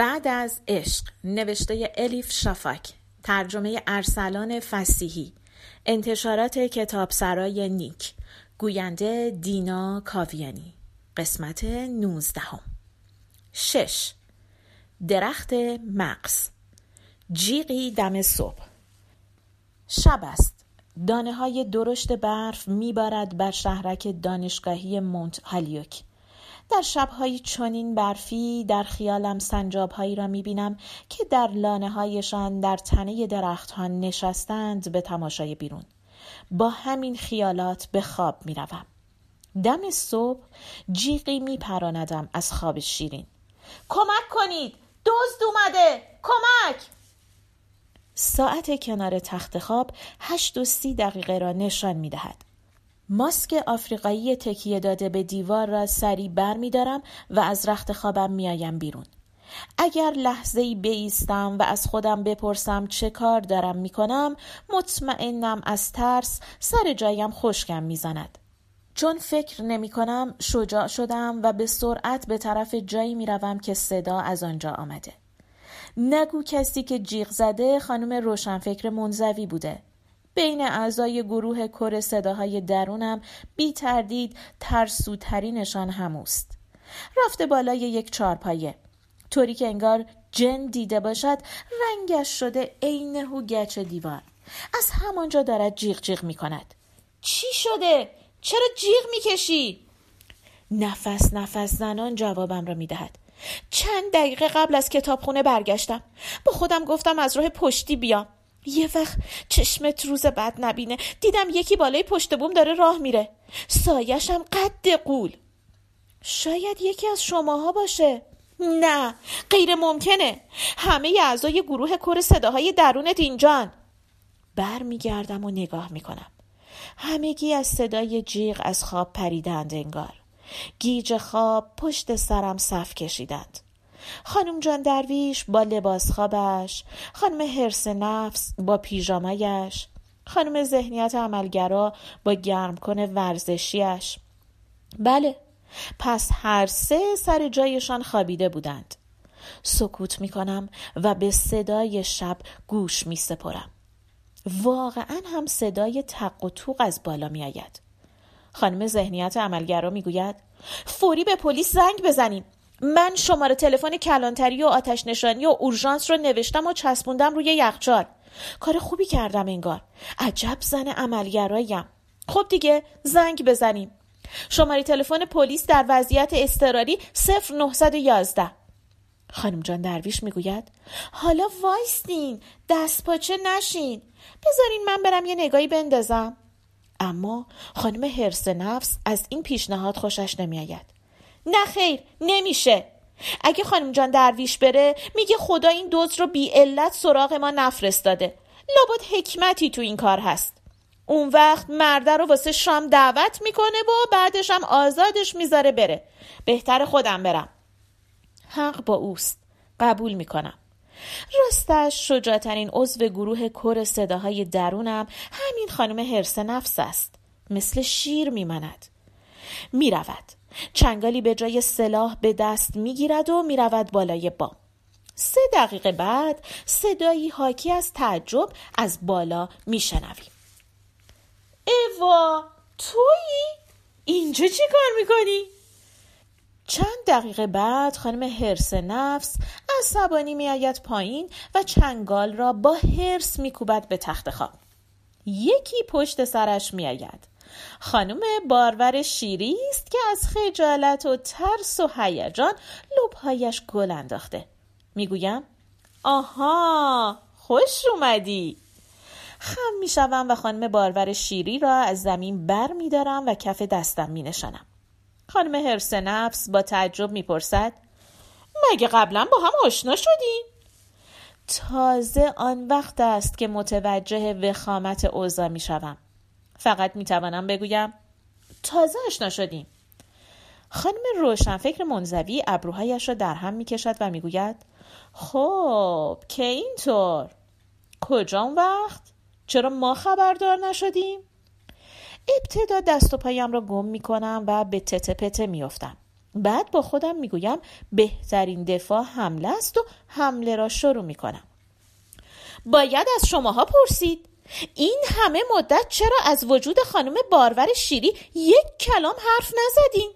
بعد از عشق نوشته الیف شافاک ترجمه ارسلان فسیحی انتشارات کتاب سرای نیک گوینده دینا کاویانی قسمت نوزدهم. شش درخت مغز جیغی دم صبح. شب است. دانه های درشت برف میبارد بر شهرک دانشگاهی مونت هالیوک. در شبهای چنین برفی در خیالم سنجابهایی را می‌بینم که در لانه هایشان در تنه درختها نشستند به تماشای بیرون. با همین خیالات به خواب می‌روم. دم صبح جیغی میپراندم از خواب شیرین. کمک کنید! دزد اومده! کمک! ساعت کنار تخت خواب هشت و سی دقیقه را نشان می‌دهد. ماسک آفریقایی تکیه داده به دیوار را سری بر می دارم و از رخت خوابم میآیم بیرون. اگر لحظه ای بیستم و از خودم بپرسم چه کار دارم می کنم مطمئنم از ترس سر جایم خشکم می‌زند. چون فکر نمی کنم شجاع شدم و به سرعت به طرف جایی می روم که صدا از آنجا آمده. نگو کسی که جیغ زده خانم روشنفکر منزوی بوده. بین اعضای گروه کر صداهای درونم بی تردید ترسوترینشان هموست. رفته بالای یک چارپایه. طوری که انگار جن دیده باشد رنگش شده عین هو گچ دیوار. از همانجا دارد جیغ جیغ می کند. چی شده؟ چرا جیغ می کشی؟ نفس نفس زنان جوابم را می دهد. چند دقیقه قبل از کتابخونه برگشتم. با خودم گفتم از راه پشتی بیام. یه وقت چشمت روز بد نبینه. دیدم یکی بالای پشت بوم داره راه میره. سایشم قد قول. شاید یکی از شماها باشه. نه غیر ممکنه. همه اعضای گروه کور صداهای درونت اینجان. بر میگردم و نگاه می‌کنم. همگی از صدای جیغ از خواب پریدند انگار. گیج خواب پشت سرم صف کشیدند. خانم جان درویش با لباس خوابش خانم حرس نفس با پیژامایش خانم ذهنیت عملگرا با گرم کنه ورزشیش بله پس هر سه سر جایشان خوابیده بودند. سکوت می کنم و به صدای شب گوش می سپرم واقعا هم صدای تق و توق از بالا می آید خانم ذهنیت عملگرا می گوید فوری به پلیس زنگ بزنیم من شماره تلفن کلانتری و آتش نشانی و اورژانس رو نوشتم و چسبوندم روی یخچال. کار خوبی کردم انگار. عجب زن عملگرایم خب دیگه زنگ بزنیم. شماره تلفن پلیس در وضعیت اضطراری 0911 خانم جان درویش می‌گوید حالا وایستین دست پاچه نشین. بذارین من برم یه نگاهی بندازم. اما خانم حرس نفس از این پیشنهاد خوشش نمیآید. نه خیر نمیشه. اگه خانم جان درویش بره میگه خدا این دوز رو بی علت سراغ ما نفرستاده. لابد حکمتی تو این کار هست. اون وقت مرده رو واسه شام دعوت می‌کنه و بعدش هم آزادش می‌ذاره بره. بهتر خودم برم. حق با اوست. قبول می‌کنم. راستش شجاعترین عضو گروه کر صداهای درونم همین خانم حرس نفس است. مثل شیر میماند. می‌رود. چنگالی به جای سلاح به دست می‌گیرد و می‌رود بالای بام سه دقیقه بعد صدایی حاکی از تعجب از بالا میشنویم اوا تویی؟ اینجا چی کار می‌کنی؟ چند دقیقه بعد خانم هرس نفس از سبانی میآید پایین و چنگال را با هرس میکوبد به تخت خواب یکی پشت سرش میآید خانم بارور شیری است که از خجالت و ترس و هیجان لبهایش گل انداخته. می‌گویم آها خوش اومدی. خم می‌شوم و خانم بارور شیری را از زمین بر میدارم و کف دستم مینشانم. خانم حرس نفس با تعجب می‌پرسد مگه قبلا با هم آشنا شدیم تازه آن وقت است که متوجه وخامت اوضاع می‌شوم. فقط می‌توانم بگویم. تازه آشنا شدیم. خانم روشنفکر منزوی ابروهایش را در هم می‌کشد و می‌گوید خب که اینطور. کجا اون وقت؟ چرا ما خبردار نشدیم؟ ابتدا دست و پایم را گم می‌کنم و به تته پته میافتم. بعد با خودم می‌گویم بهترین دفاع حمله است و حمله را شروع می‌کنم. باید از شماها پرسید. این همه مدت چرا از وجود خانم بارور شیری یک کلام حرف نزدین؟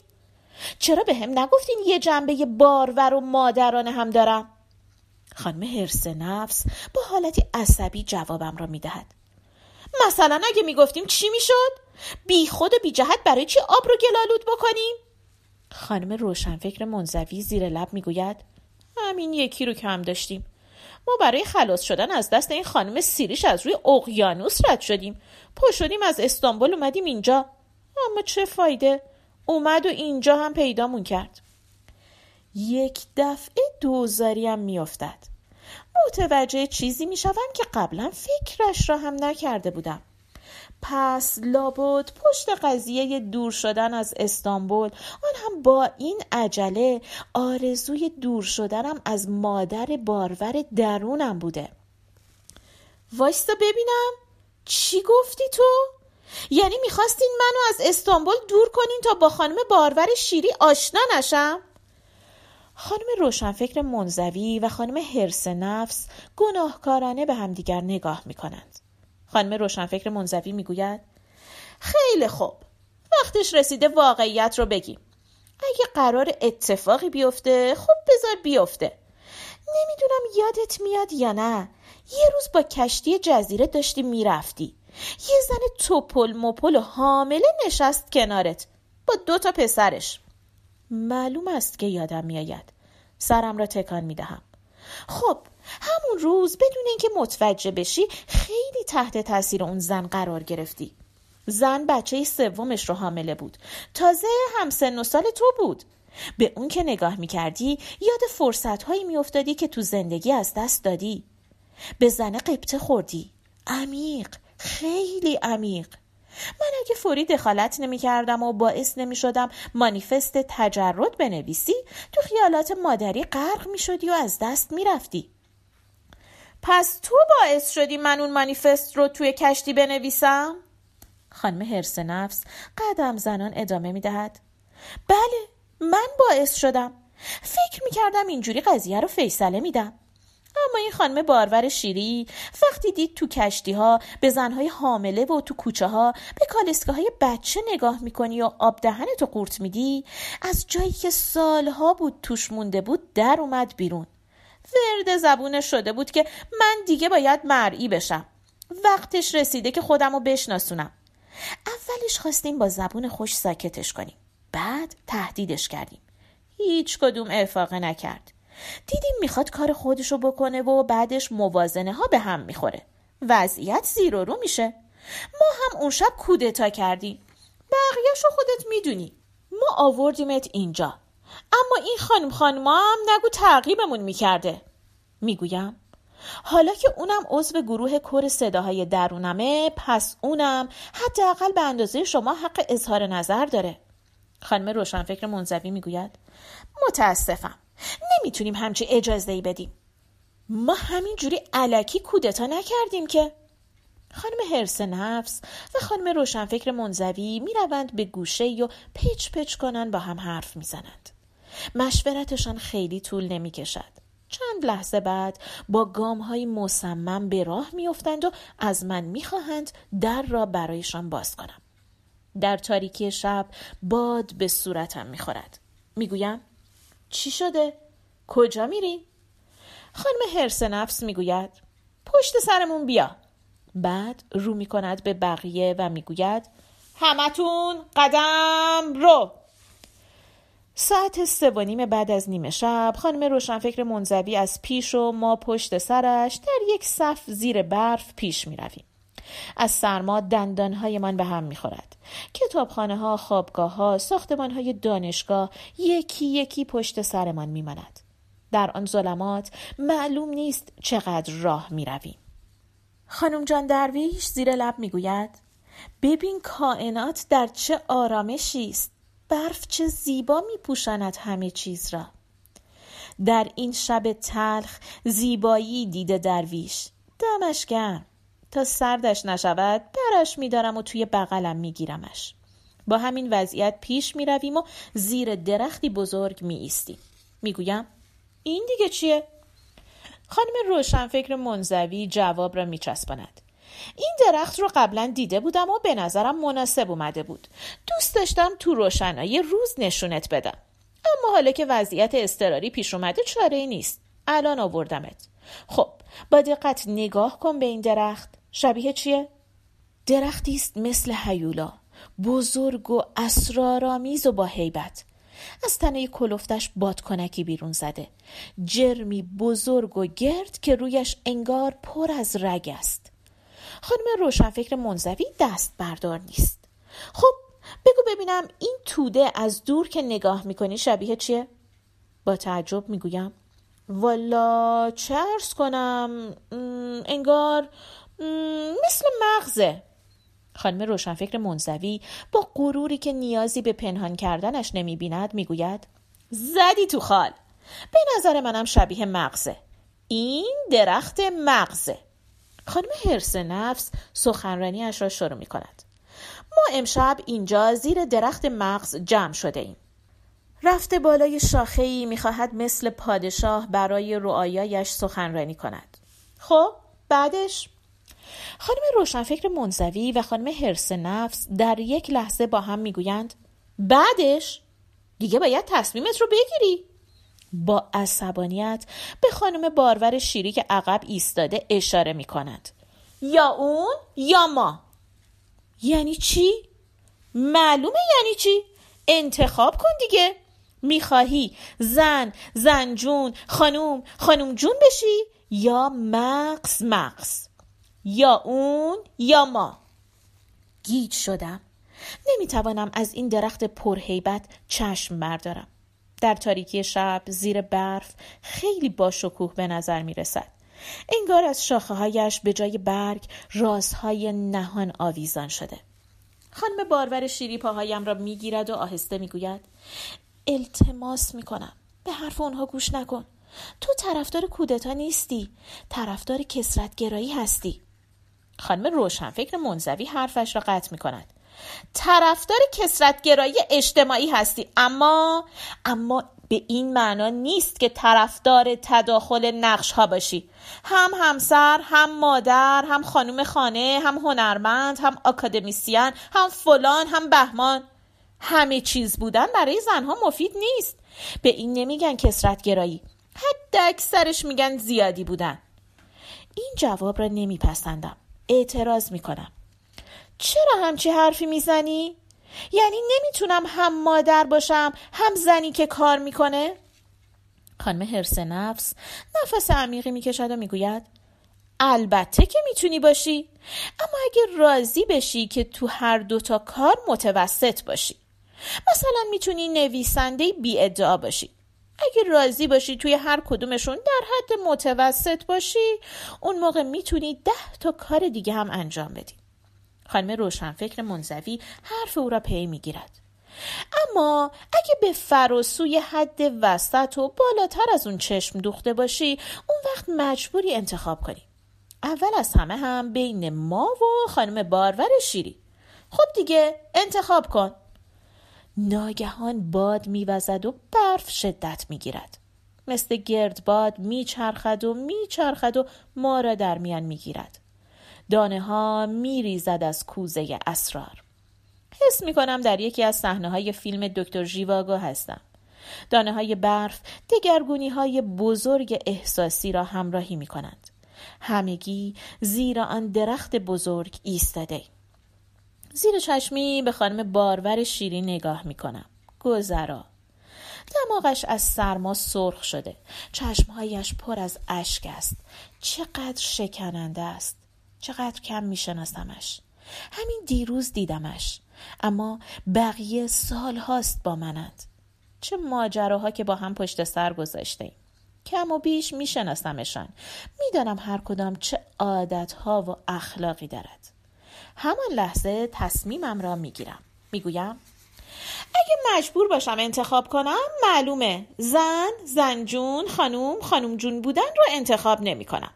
چرا به هم نگفتین یه جنبه بارور و مادرانه هم دارم؟ خانم هرس نفس با حالتی عصبی جوابم را می‌دهد مثلا اگه می‌گفتیم چی می‌شد؟ بی خود و بی جهت برای چی آب رو گلالود بکنیم؟ خانم روشنفکر منزوی زیر لب می‌گوید همین یکی رو کم داشتیم ما برای خلاص شدن از دست این خانم سیریش از روی اقیانوس رد شدیم. پا شدیم از استانبول اومدیم اینجا. اما چه فایده؟ اومد و اینجا هم پیدامون کرد. یک دفعه دوزاریم میافتد. متوجه چیزی می‌شوم که قبلا فکرش را هم نکرده بودم. پس لابد پشت قضیه دور شدن از استانبول آن هم با این عجله آرزوی دور شدنم از مادر بارور درونم بوده وایستا ببینم چی گفتی تو؟ یعنی می‌خواستین منو از استانبول دور کنین تا با خانم بارور شیری آشنا نشم؟ خانم روشنفکر منزوی و خانم هرس نفس گناهکارانه به همدیگر نگاه می‌کنند خانم روشنفکر منزوی می‌گوید خیلی خوب. وقتش رسیده واقعیت رو بگیم. اگه قرار اتفاقی بیفته خب بذار بیفته. نمی‌دونم یادت میاد یا نه یه روز با کشتی جزیره داشتی می‌رفتی. یه زن توپل مپل و حامله نشست کنارت. با دو تا پسرش. معلوم است که یادم میآید. سرم را تکان می‌دهم. خب همون روز بدون اینکه متوجه بشی خیلی تحت تاثیر اون زن قرار گرفتی. زن بچه سومش رو حامله بود. تازه همسن و سال تو بود. به اون که نگاه می‌کردی یاد فرصت هایی میافتادی که تو زندگی از دست دادی. به زن قبطه خوردی. عمیق خیلی عمیق. من اگه فوری دخالت نمی کردم و باعث نمی شدم مانیفست تجرد بنویسی تو خیالات مادری غرق می شدی و از دست می رفتی. پس تو باعث شدی من اون مانیفست رو توی کشتی بنویسم؟ خانم هرس نفس قدم زنان ادامه می دهد. بله من باعث شدم فکر می کردم اینجوری قضیه رو فیصله میدم. اما این خانم بارور شیری وقتی دید تو کشتی ها به زنهای حامله و تو کوچه ها به کالسکه های بچه نگاه می‌کنی و آب دهن تو قورت میدی از جایی که سالها بود توش مونده بود در اومد بیرون. ورد زبونش شده بود که من دیگه باید مرئی بشم. وقتش رسیده که خودم رو بشناسونم. اولش خواستیم با زبون خوش ساکتش کنیم. بعد تهدیدش کردیم. هیچ کدوم افاقه نکرد. دیدیم می‌خواد کار خودشو بکنه و بعدش موازنه ها به هم می‌خوره. وضعیت زیر و رو میشه. ما هم اون شب کودتا کردیم. بقیهشو خودت می‌دونی. ما آوردیمت اینجا. اما این خانم خانم هم نگو تعقیبمون می‌کرده. می‌گویم حالا که اونم عضو گروه کور صداهای درونمه پس اونم حداقل به اندازه شما حق اظهار نظر داره. خانم روشنفکر منزوی می‌گوید متاسفم. نمی‌تونیم همچی اجازه ای بدیم ما همین جوری علکی کودتا نکردیم که خانم هرس نفس و خانم روشنفکر منزوی می‌روند به گوشه و پچ پچ کنن با هم حرف می‌زنند مشورتشان خیلی طول نمی کشد. چند لحظه بعد با گام های مصمم به راه میافتند و از من می‌خواهند در را برایشان باز کنم. در تاریکی شب باد به صورتم می‌خورد. می‌گویم چی شده؟ کجا میری؟ خانم هرس نفس می‌گوید پشت سرمون بیا بعد رو می‌کند به بقیه و می‌گوید همتون قدم رو ساعت سه و نیم بعد از نیمه شب خانم روشنفکر منزوی از پیش و ما پشت سرش در یک صف زیر برف پیش می رویم. از سرما دندانهایمان به هم می‌خورد. کتابخانه ها خوابگاه ها ساختمان های دانشگاه یکی یکی پشت سرمان میماند. در آن ظلمات معلوم نیست چقدر راه می‌رویم. خانم جان درویش زیر لب می‌گوید ببین کائنات در چه آرامشی است. برف چه زیبا میپوشاند همه چیز را. در این شب تلخ زیبایی دیده درویش. دمش گرم. تا سردش نشود برش میدارم و توی بغلم میگیرمش با همین وضعیت پیش می رویم و زیر درختی بزرگ می ایستیم می گویم این دیگه چیه؟ خانم روشنفکر منزوی جواب را می چسباند. این درخت رو قبلا دیده بودم و به نظرم مناسب اومده بود. دوست داشتم تو روشنایی روز نشونت بدم. اما حالا که وضعیت استراری پیش اومده چاره نیست. الان آوردمت. خب با دقت نگاه کن به این درخت. شبیه چیه؟ درختی است مثل هیولا. بزرگ و اسرارآمیز و با هیبت. از تنه کلفتش بادکنکی بیرون زده جرمی بزرگ و گرد که رویش انگار پر از رگ است خانم روشنفکر منزوی دست بردار نیست خب بگو ببینم این توده از دور که نگاه می‌کنی شبیه چیه؟ با تعجب می‌گویم والا ارز کنم؟ انگار مثل مغزه. خانم روشنفکر منزوی با غروری که نیازی به پنهان کردنش نمی‌بیند می‌گوید زدی تو خال. به نظر منم شبیه مغزه. این درخت مغزه. خانم حرس نفس سخنرانیاش را شروع می کند ما امشب اینجا زیر درخت مغز جمع شده ایم. رفته بالای شاخه‌ای می‌خواهد مثل پادشاه برای رعایایش سخنرانی کند. خب بعدش؟ خانم روشنفکر منزوی و خانم حرس نفس در یک لحظه با هم می‌گویند بعدش؟ دیگه باید تصمیمت رو بگیری. با عصبانیت به خانم بارور شیری که عقب ایستاده اشاره می کند یا اون یا ما. یعنی چی؟ معلومه یعنی چی؟ انتخاب کن دیگه. می‌خواهی. زن زنجون خانوم خانوم جون بشی یا مغز مغز. یا اون یا ما. گیج شدم. نمی‌توانم از این درخت پرهیبت چشم بردارم. در تاریکی شب زیر برف خیلی با شکوه به نظر می رسد. انگار از شاخه هایش به جای برگ رازهای نهان آویزان شده. خانم بارور شیری پاهایم را می‌گیرد و آهسته می‌گوید التماس می‌کنم. به حرف اونها گوش نکن. تو طرفدار کودتا نیستی. طرفدار کسرتگرایی هستی. خانم روشنفکر منزوی حرفش را قطع می کند طرفدار کسرتگرایی اجتماعی هستی. اما اما به این معنا نیست که طرفدار تداخل نقش ها باشی. هم همسر هم مادر هم خانم خانه هم هنرمند هم اکادمیسیان هم فلان هم بهمان. همه چیز بودن برای زنها مفید نیست. به این نمیگن کسرتگرایی. حد اکثرش میگن زیادی بودن. این جواب را نمیپسندم. اعتراض می‌کنم. چرا همچی حرفی می‌زنی؟ یعنی نمی‌تونم هم مادر باشم هم زنی که کار می‌کنه؟ خانم حرس نفس نفس عمیقی می‌کشد و می‌گوید البته که می‌تونی باشی. اما اگه راضی بشی که تو هر دوتا کار متوسط باشی. مثلا می‌تونی نویسنده بی ادعا باشی. اگه راضی باشی توی هر کدومشون در حد متوسط باشی اون موقع می‌تونی ده تا کار دیگه هم انجام بدی. خانم روشنفکر منزوی حرف او را پی می‌گیرد. اما اگه به فراسوی حد وسط و بالاتر از اون چشم دوخته باشی اون وقت مجبوری انتخاب کنی. اول از همه هم بین ما و خانم بارور شیری. خب دیگه انتخاب کن. ناگهان باد میوزد و برف شدت می‌گیرد. مثل گردباد میچرخد و میچرخد و ما را در میان می‌گیرد. دانه ها میریزد از کوزه اسرار. حس می کنم در یکی از صحنه های فیلم دکتر ژیواگو هستم. دانه های برف دگرگونی های بزرگ احساسی را همراهی می کنند همگی زیر آن درخت بزرگ ایستاده زیر چشمی به خانم بارور شیری نگاه می کنم گذرا. دماغش از سرما سرخ شده. چشمهایش پر از اشک است. چقدر شکننده است. چقدر کم میشناسمش. همین دیروز دیدمش. اما بقیه سال هاست با منند. چه ماجراها که با هم پشت سر گذاشته کم و بیش میشناسمشان. می‌دانم هر کدام چه عادتها و اخلاقی دارد. همان لحظه تصمیمم را می‌گیرم. می‌گویم اگه مجبور باشم انتخاب کنم معلومه زن زنجون خانوم خانوم جون بودن رو انتخاب نمی کنم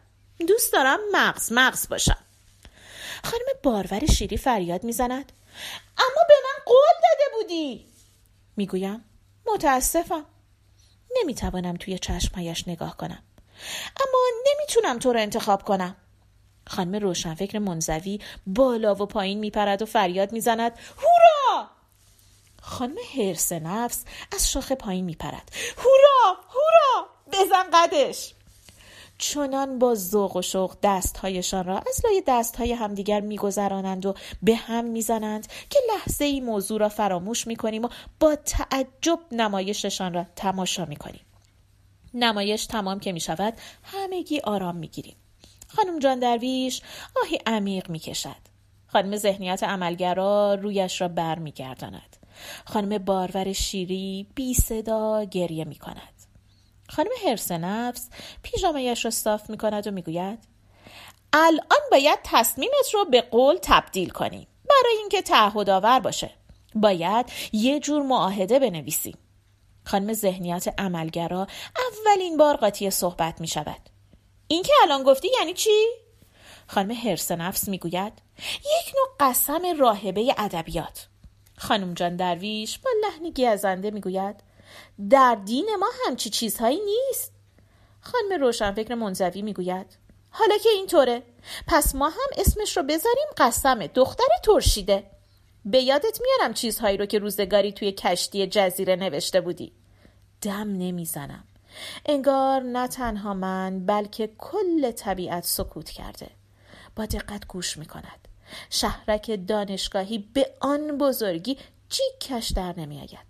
دوست دارم مغز مغز باشم. خانم بارور شیری فریاد می‌زند. اما به من قول داده بودی. می‌گویم متاسفم. نمی‌توانم توی چشمهایش نگاه کنم. اما نمی‌تونم تو رو انتخاب کنم. خانم روشنفکر منزوی بالا و پایین میپرد و فریاد می‌زند. هورا! خانم حرس نفس از شاخه پایین میپرد. هورا! هورا! بزن قدش! چنان با ذوق و شوق دستهایشان را از لای دستهای همدیگر میگذرانند و به هم می‌زنند که لحظه ای موضوع را فراموش می‌کنیم و با تعجب نمایششان را تماشا می‌کنیم. نمایش تمام که می‌شود همگی آرام می‌گیریم. خانم جان درویش آهی عمیق می‌کشد. خانم ذهنیت عملگرا رویش را بر میگرداند خانم بارور شیری بی صدا گریه می کند. خانم حرس نفس پیژامهیش را صاف می کند و می گوید الان باید تصمیمت رو به قول تبدیل کنیم برای اینکه تعهد آور باشه. باید یه جور معاهده بنویسیم خانم ذهنیت عملگرا اولین بار قاطی صحبت می شود این که الان گفتی یعنی چی؟ خانم حرس نفس می گوید یک نوع قسم راهبه ادبیات. خانم جان درویش با لحنی گزنده می‌گوید در دین ما همچی چیزهایی نیست. خانم روشنفکر منزوی می‌گوید حالا که اینطوره پس ما هم اسمش رو بذاریم قسم دختر ترشیده. به یادت میارم چیزهایی رو که روزگاری توی کشتی جزیره نوشته بودی. دم نمی‌زنم. انگار نه تنها من بلکه کل طبیعت سکوت کرده. با دقت گوش می‌کند. شهرک دانشگاهی به آن بزرگی جیکش در نمیآید.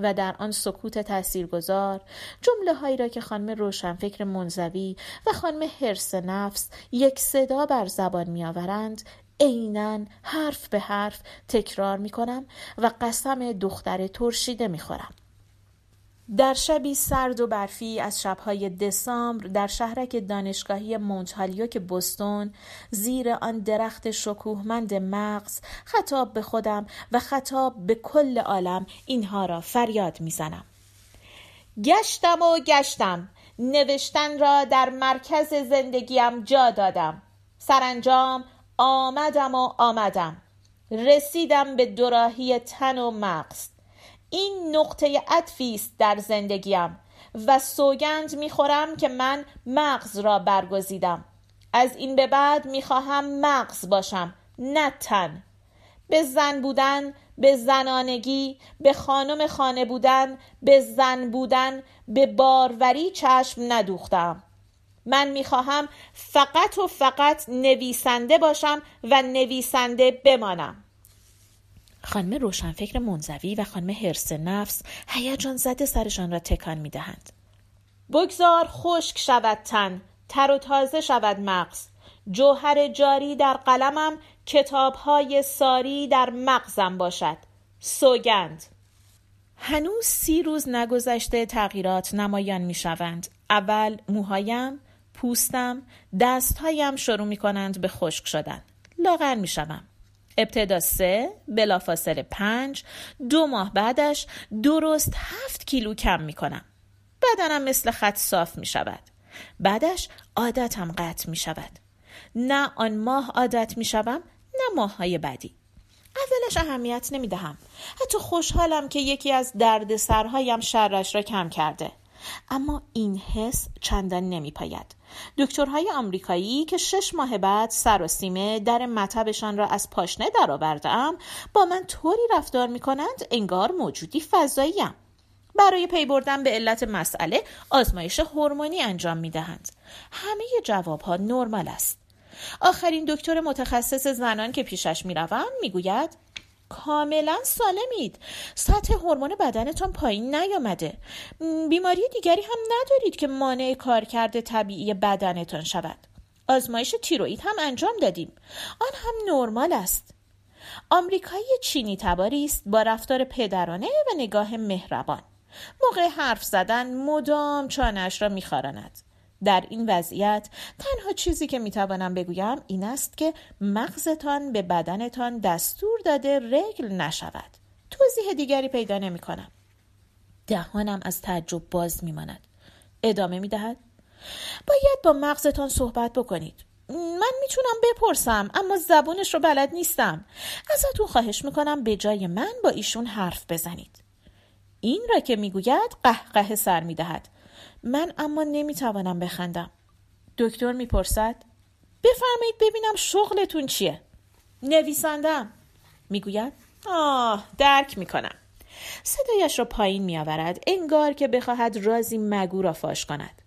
و در آن سکوت تاثیرگذار جمله هایی را که خانم روشنفکر منزوی و خانم حرس نفس یک صدا بر زبان میآورند عینا حرف به حرف تکرار می کنم و قسم دختر ترشیده می خورم. در شبی سرد و برفی از شبهای دسامبر در شهرک دانشگاهی مونت که بستون زیر آن درخت شکوهمند مغز خطاب به خودم و خطاب به کل عالم اینها را فریاد می‌زنم. گشتم و گشتم. نوشتن را در مرکز زندگیم جا دادم. سرانجام آمدم و آمدم. رسیدم به دوراهی تن و مغز. این نقطه عطفی است در زندگیم و سوگند می‌خورم که من مغز را برگزیدم. از این به بعد می‌خواهم مغز باشم نه تن. به زن بودن به زنانگی به خانم خانه بودن به زن بودن به باروری چشم ندوختم. من می‌خواهم فقط و فقط نویسنده باشم و نویسنده بمانم. خانم روشنفکر منزوی و خانم حرس نفس هیجان زده سرشان را تکان می دهند. بگذار خشک شود تن تر و تازه شود مغز جوهر جاری در قلمم کتابهای ساری در مغزم باشد سوگند هنوز سی روز نگذشته تغییرات نمایان می شوند. اول موهایم، پوستم، دستهایم شروع می کنند به خشک شدن. لاغر می شوم. ابتدا سه بلافاصله پنج دو ماه بعدش درست هفت کیلو کم می‌کنم. بدنم مثل خط صاف می شود بعدش عادتم قطع می شود نه آن ماه عادت می شوم نه ماه های بعدی. اولش اهمیت نمی دهم حتی خوشحالم که یکی از دردسرهایم شرش را کم کرده. اما این حس چندان نمی پاید دکترهای آمریکایی که شش ماه بعد سر و سیمه در مطبشان را از پاشنه درآوردهام با من طوری رفتار می کنند انگار موجودی فضاییم برای پی بردن به علت مسئله آزمایش هورمونی انجام می دهند همه جوابها نرمال است. آخرین دکتر متخصص زنان که پیشش می روم می گوید کاملا سالمید. سطح هورمون بدنتان پایین نیامده. بیماری دیگری هم ندارید که مانع کارکرد طبیعی بدنتان شود. آزمایش تیروئید هم انجام دادیم. آن هم نرمال است. آمریکایی چینی تباری است با رفتار پدرانه و نگاه مهربان. موقع حرف زدن مدام چانش را میخواراند در این وضعیت. تنها چیزی که می‌توانم بگویم این است که مغزتان به بدنتان دستور داده رگل نشود. توضیح دیگری پیدا نمی کنم دهانم از تعجب باز میماند. ادامه می دهد باید با مغزتان صحبت بکنید. من می‌تونم بپرسم اما زبونش رو بلد نیستم. ازتون خواهش می‌کنم به جای من با ایشون حرف بزنید. این را که می‌گوید قهقه سر می‌دهد. من اما نمی‌توانم بخندم. دکتر می‌پرسد بفرمایید ببینم شغلتون چیه. نویسندم. می‌گوید آه درک می‌کنم. صدایش را پایین میآورد انگار که بخواهد رازی مگو را فاش کند.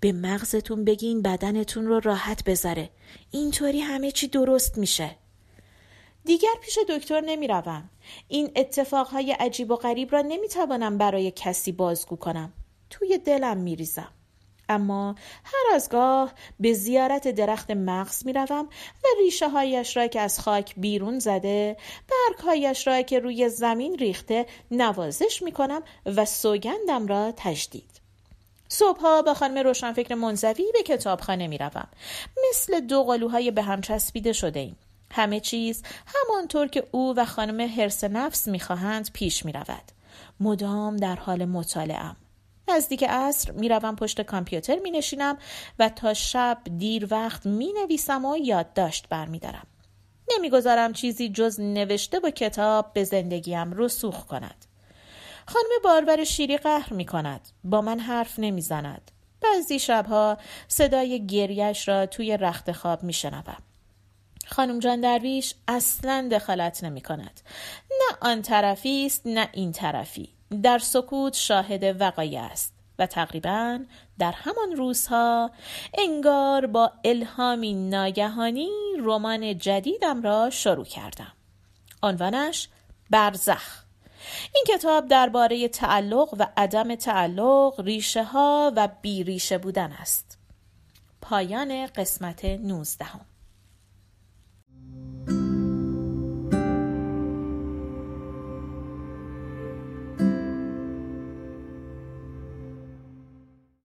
به مغزتون بگین بدنتون رو راحت بذاره. اینطوری همه چی درست میشه. دیگر پیش دکتر نمی‌روم. این اتفاقهای عجیب و غریب را نمی‌توانم برای کسی بازگو کنم. توی دلم میریزم اما هر از گاه به زیارت درخت مغز می روم و ریشه هایش را که از خاک بیرون زده برگ هایش را که روی زمین ریخته نوازش می کنم و سوگندم را تجدید صبحها با خانم روشنفکر منزوی به کتابخانه می روم. مثل دو قلوهای به هم چسبیده شده ایم. همه چیز همانطور که او و خانم هرس نفس می‌خواهند پیش می رود. مدام در حال مطالعه نزدیک عصر می‌روم پشت کامپیوتر می نشینم و تا شب دیر وقت می نویسم و یادداشت برمیدارم. نمی‌گذارم چیزی جز نوشته و کتاب به زندگیم رسوخ کند. خانم باربر شیری قهر می کند. با من حرف نمی زند. بعضی شبها صدای گریش را توی رخت خواب می شنوم. خانم جان درویش اصلا دخالت نمی کند. نه آن طرفی است نه این طرفی. در سکوت شاهد وقایع است و تقریبا در همان روزها انگار با الهامی ناگهانی رمان جدیدم را شروع کردم. عنوانش برزخ. این کتاب درباره تعلق و عدم تعلق ریشه ها و بیریشه بودن است. پایان قسمت 19